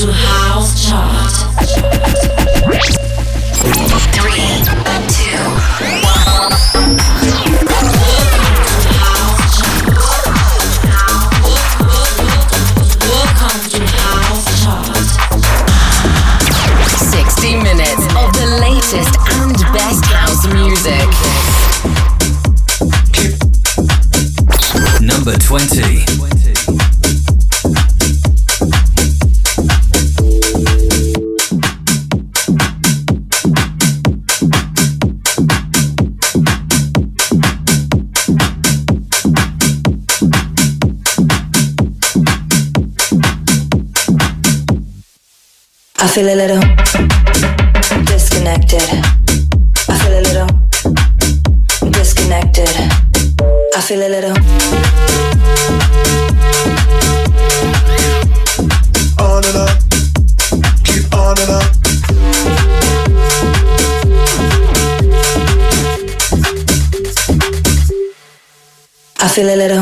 to house chart. feel a little disconnected. I feel a little disconnected. I feel a little. On and up, keep on and up. I feel a little.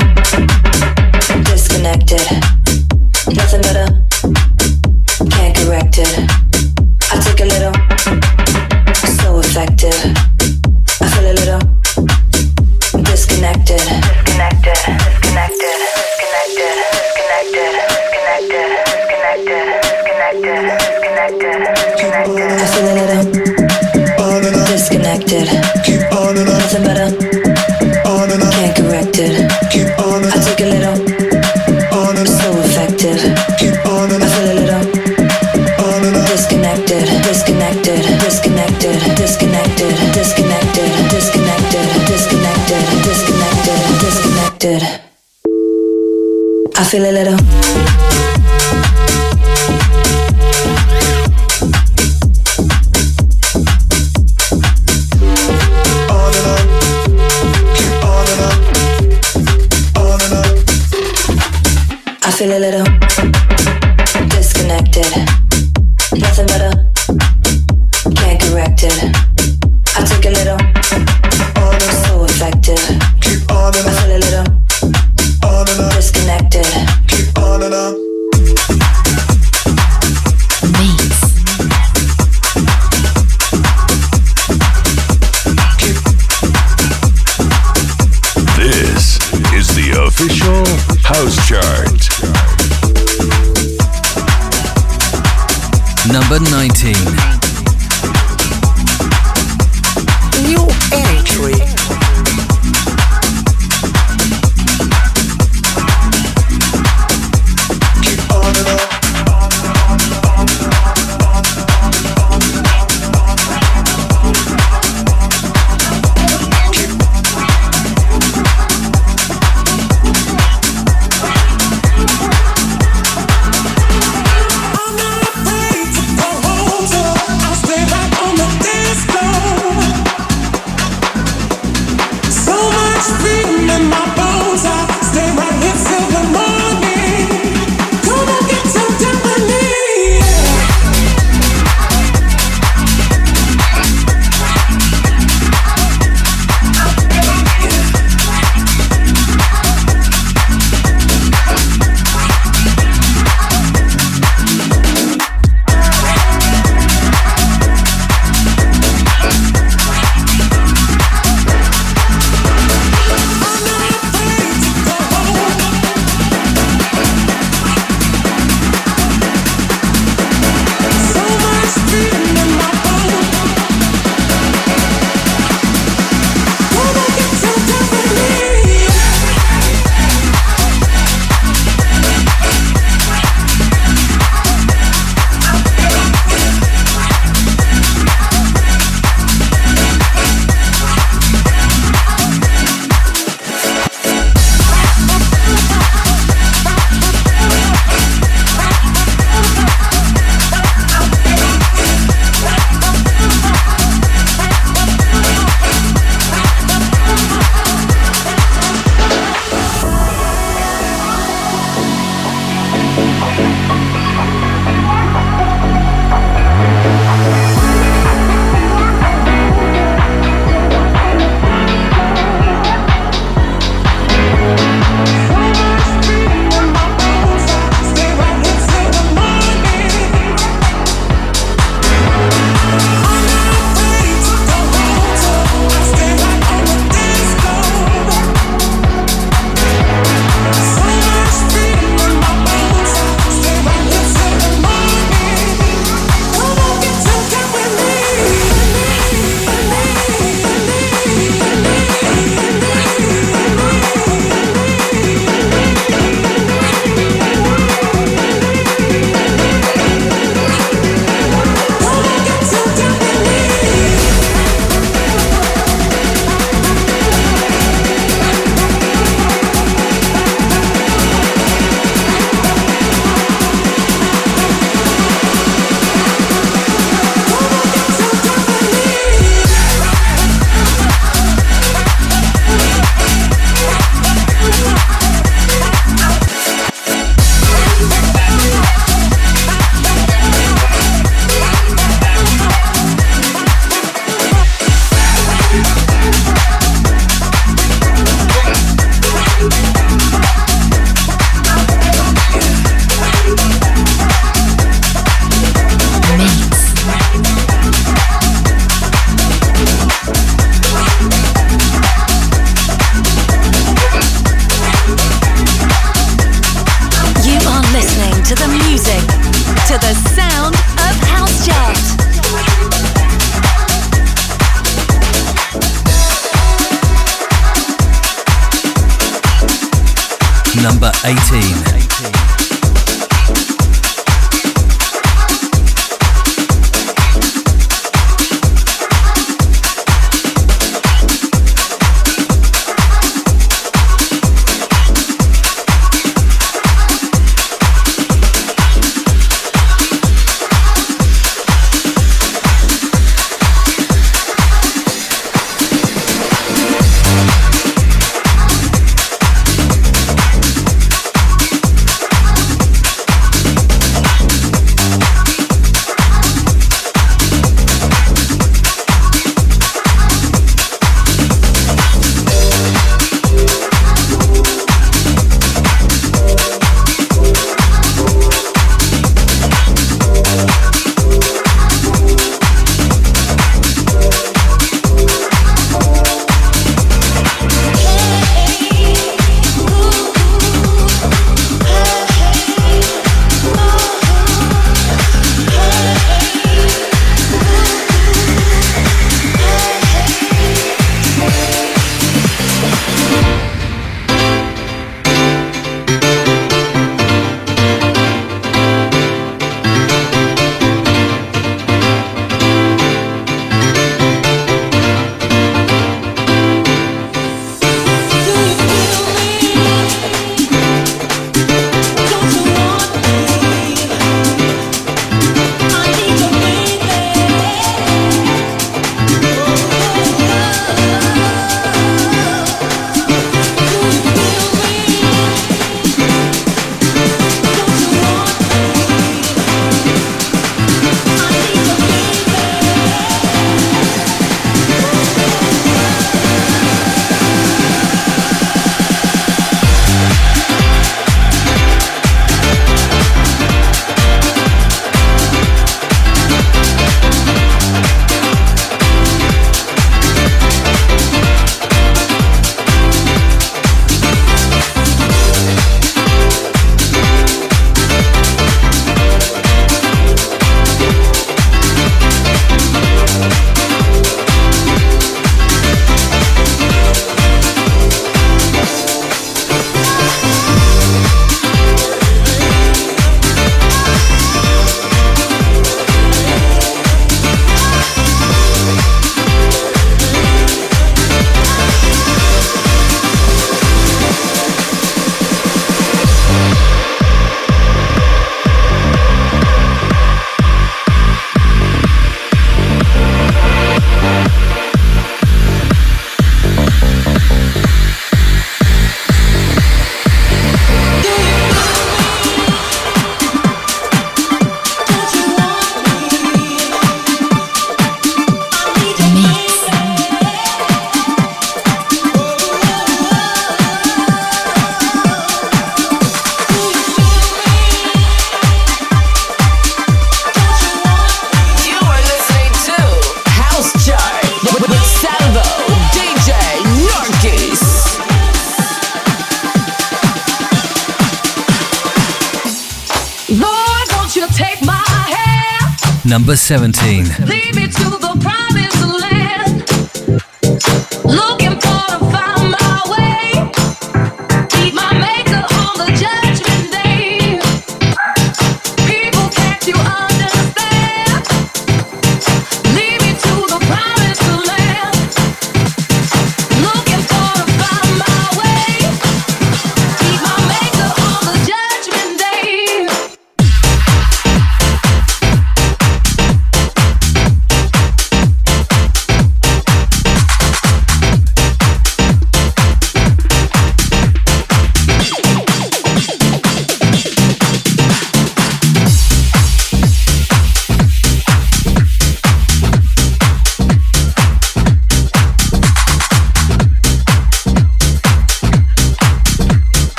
17.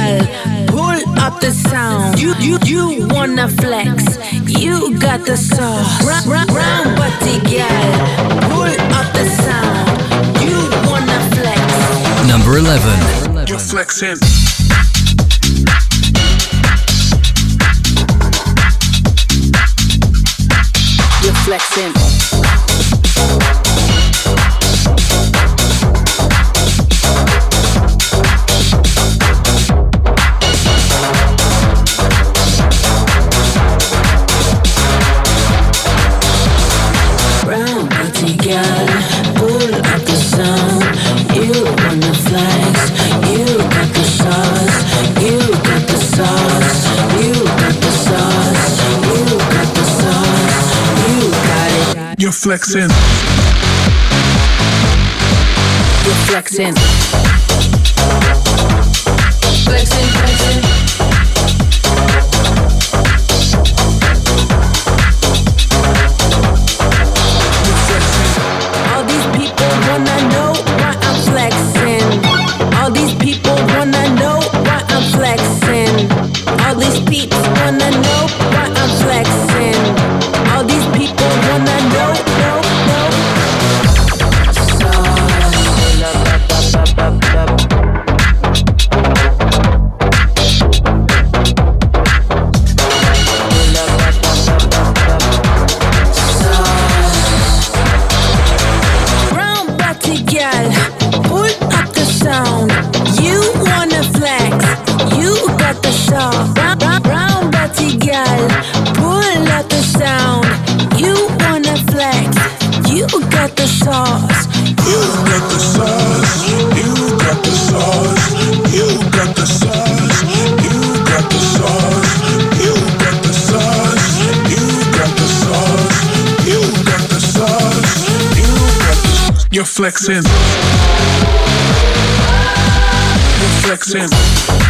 Y'all, pull up the sound. You you you wanna flex? You got the sauce. Round, round, round, body, y'all. Pull up the sound. You wanna flex? Number eleven. You're flexing. You're flexing. flexing. You're flexing. flexing. You're flexing.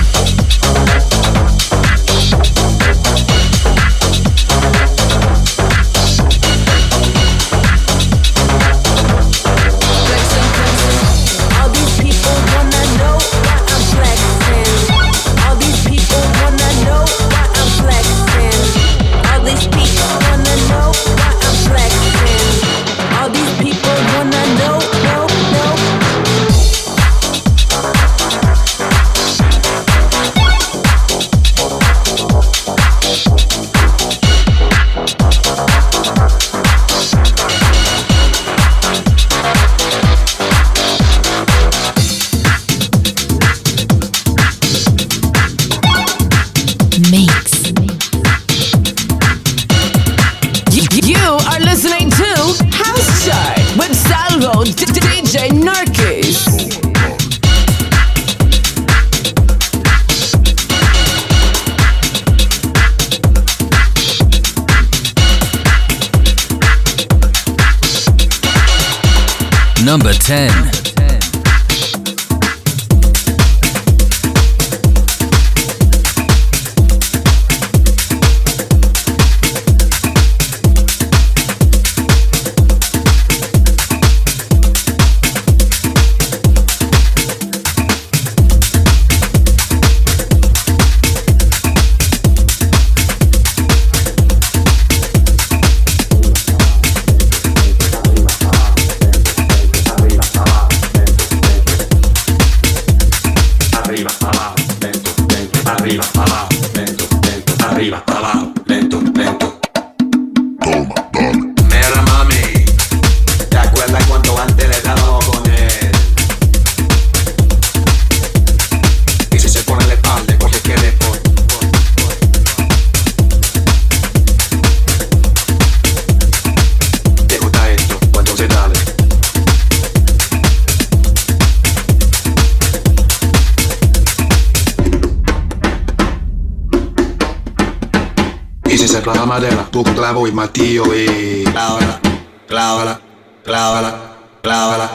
y martillo y eh. clávala, clávala, clávala, clávala,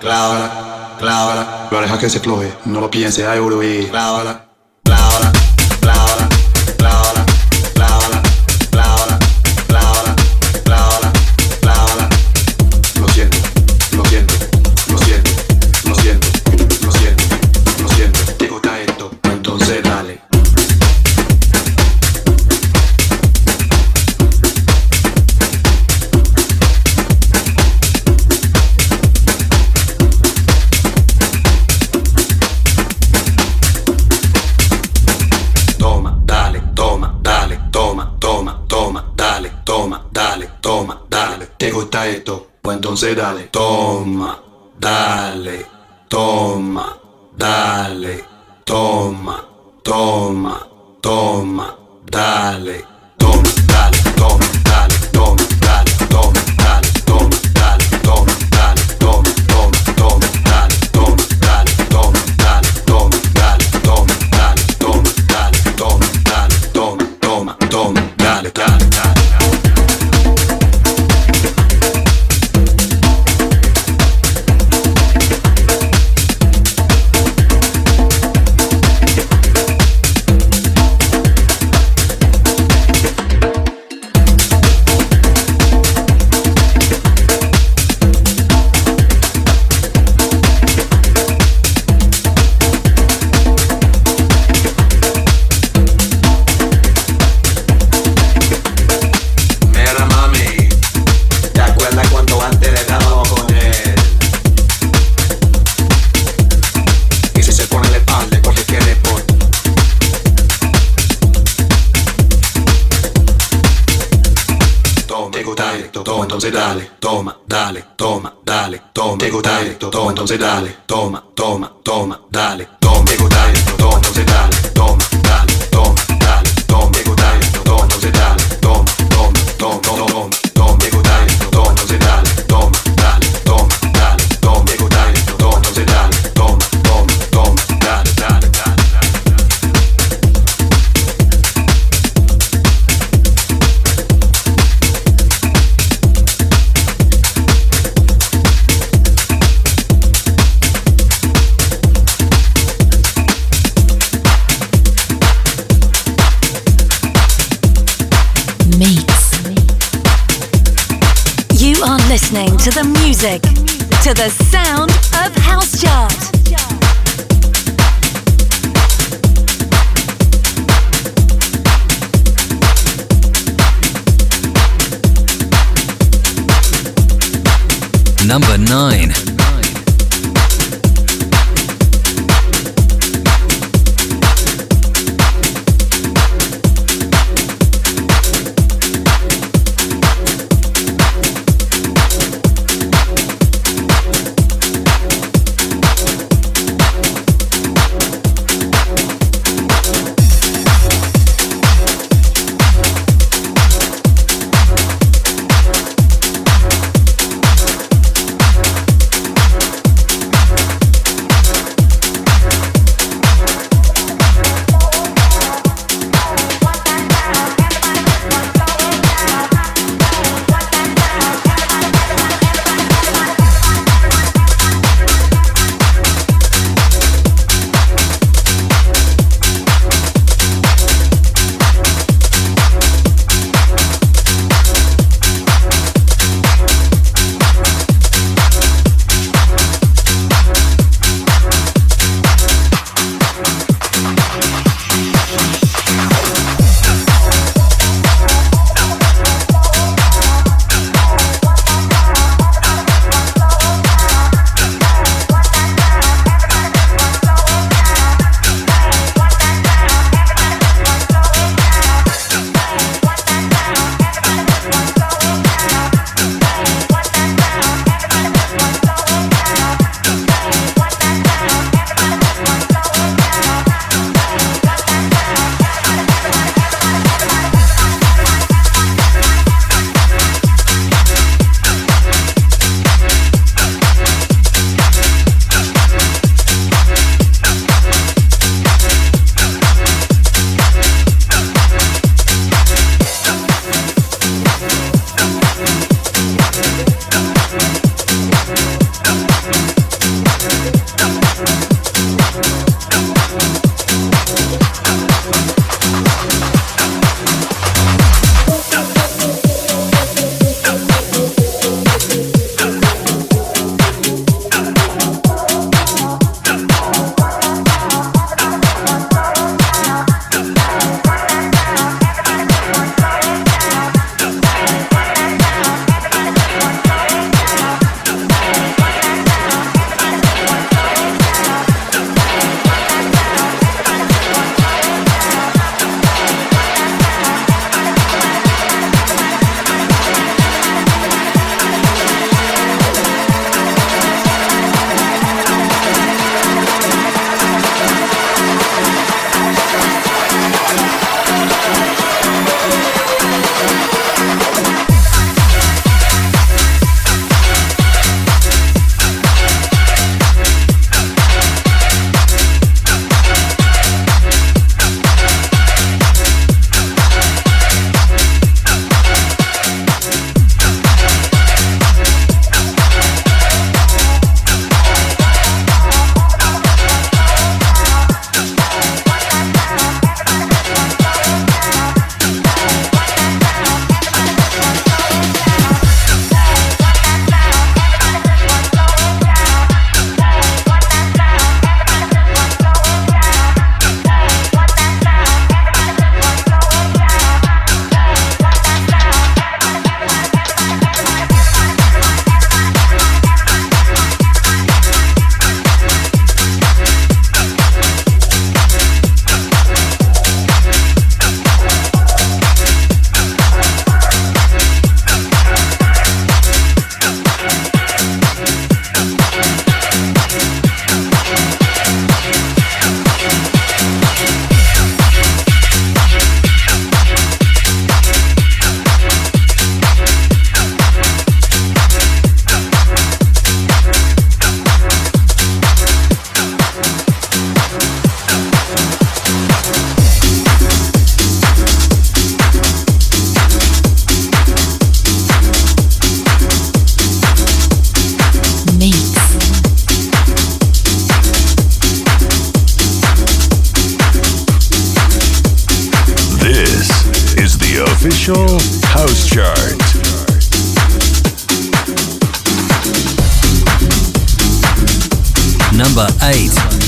clávala, clávala. Lo deja que se cloje, no lo piense, hay oro y eh. clávala. succedáne. To to the music, to the sound of House Chart. Number 9. Official house chart. Number 8.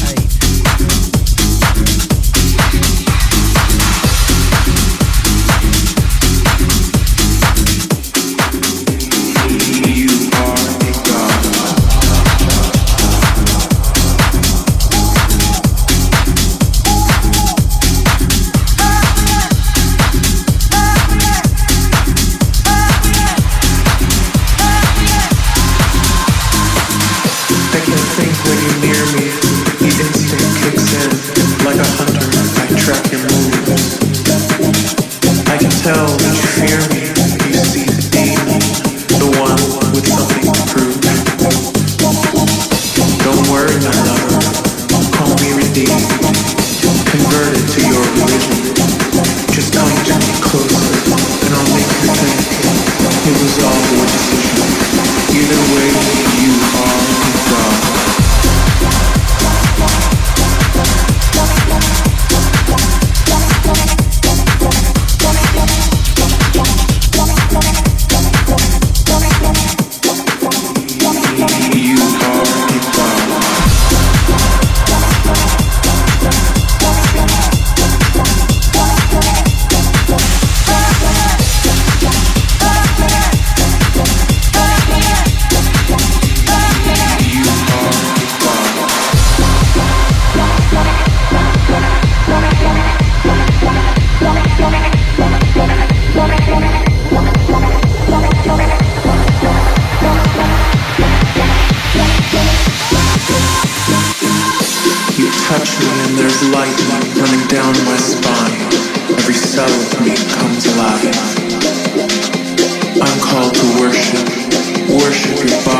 Goodbye.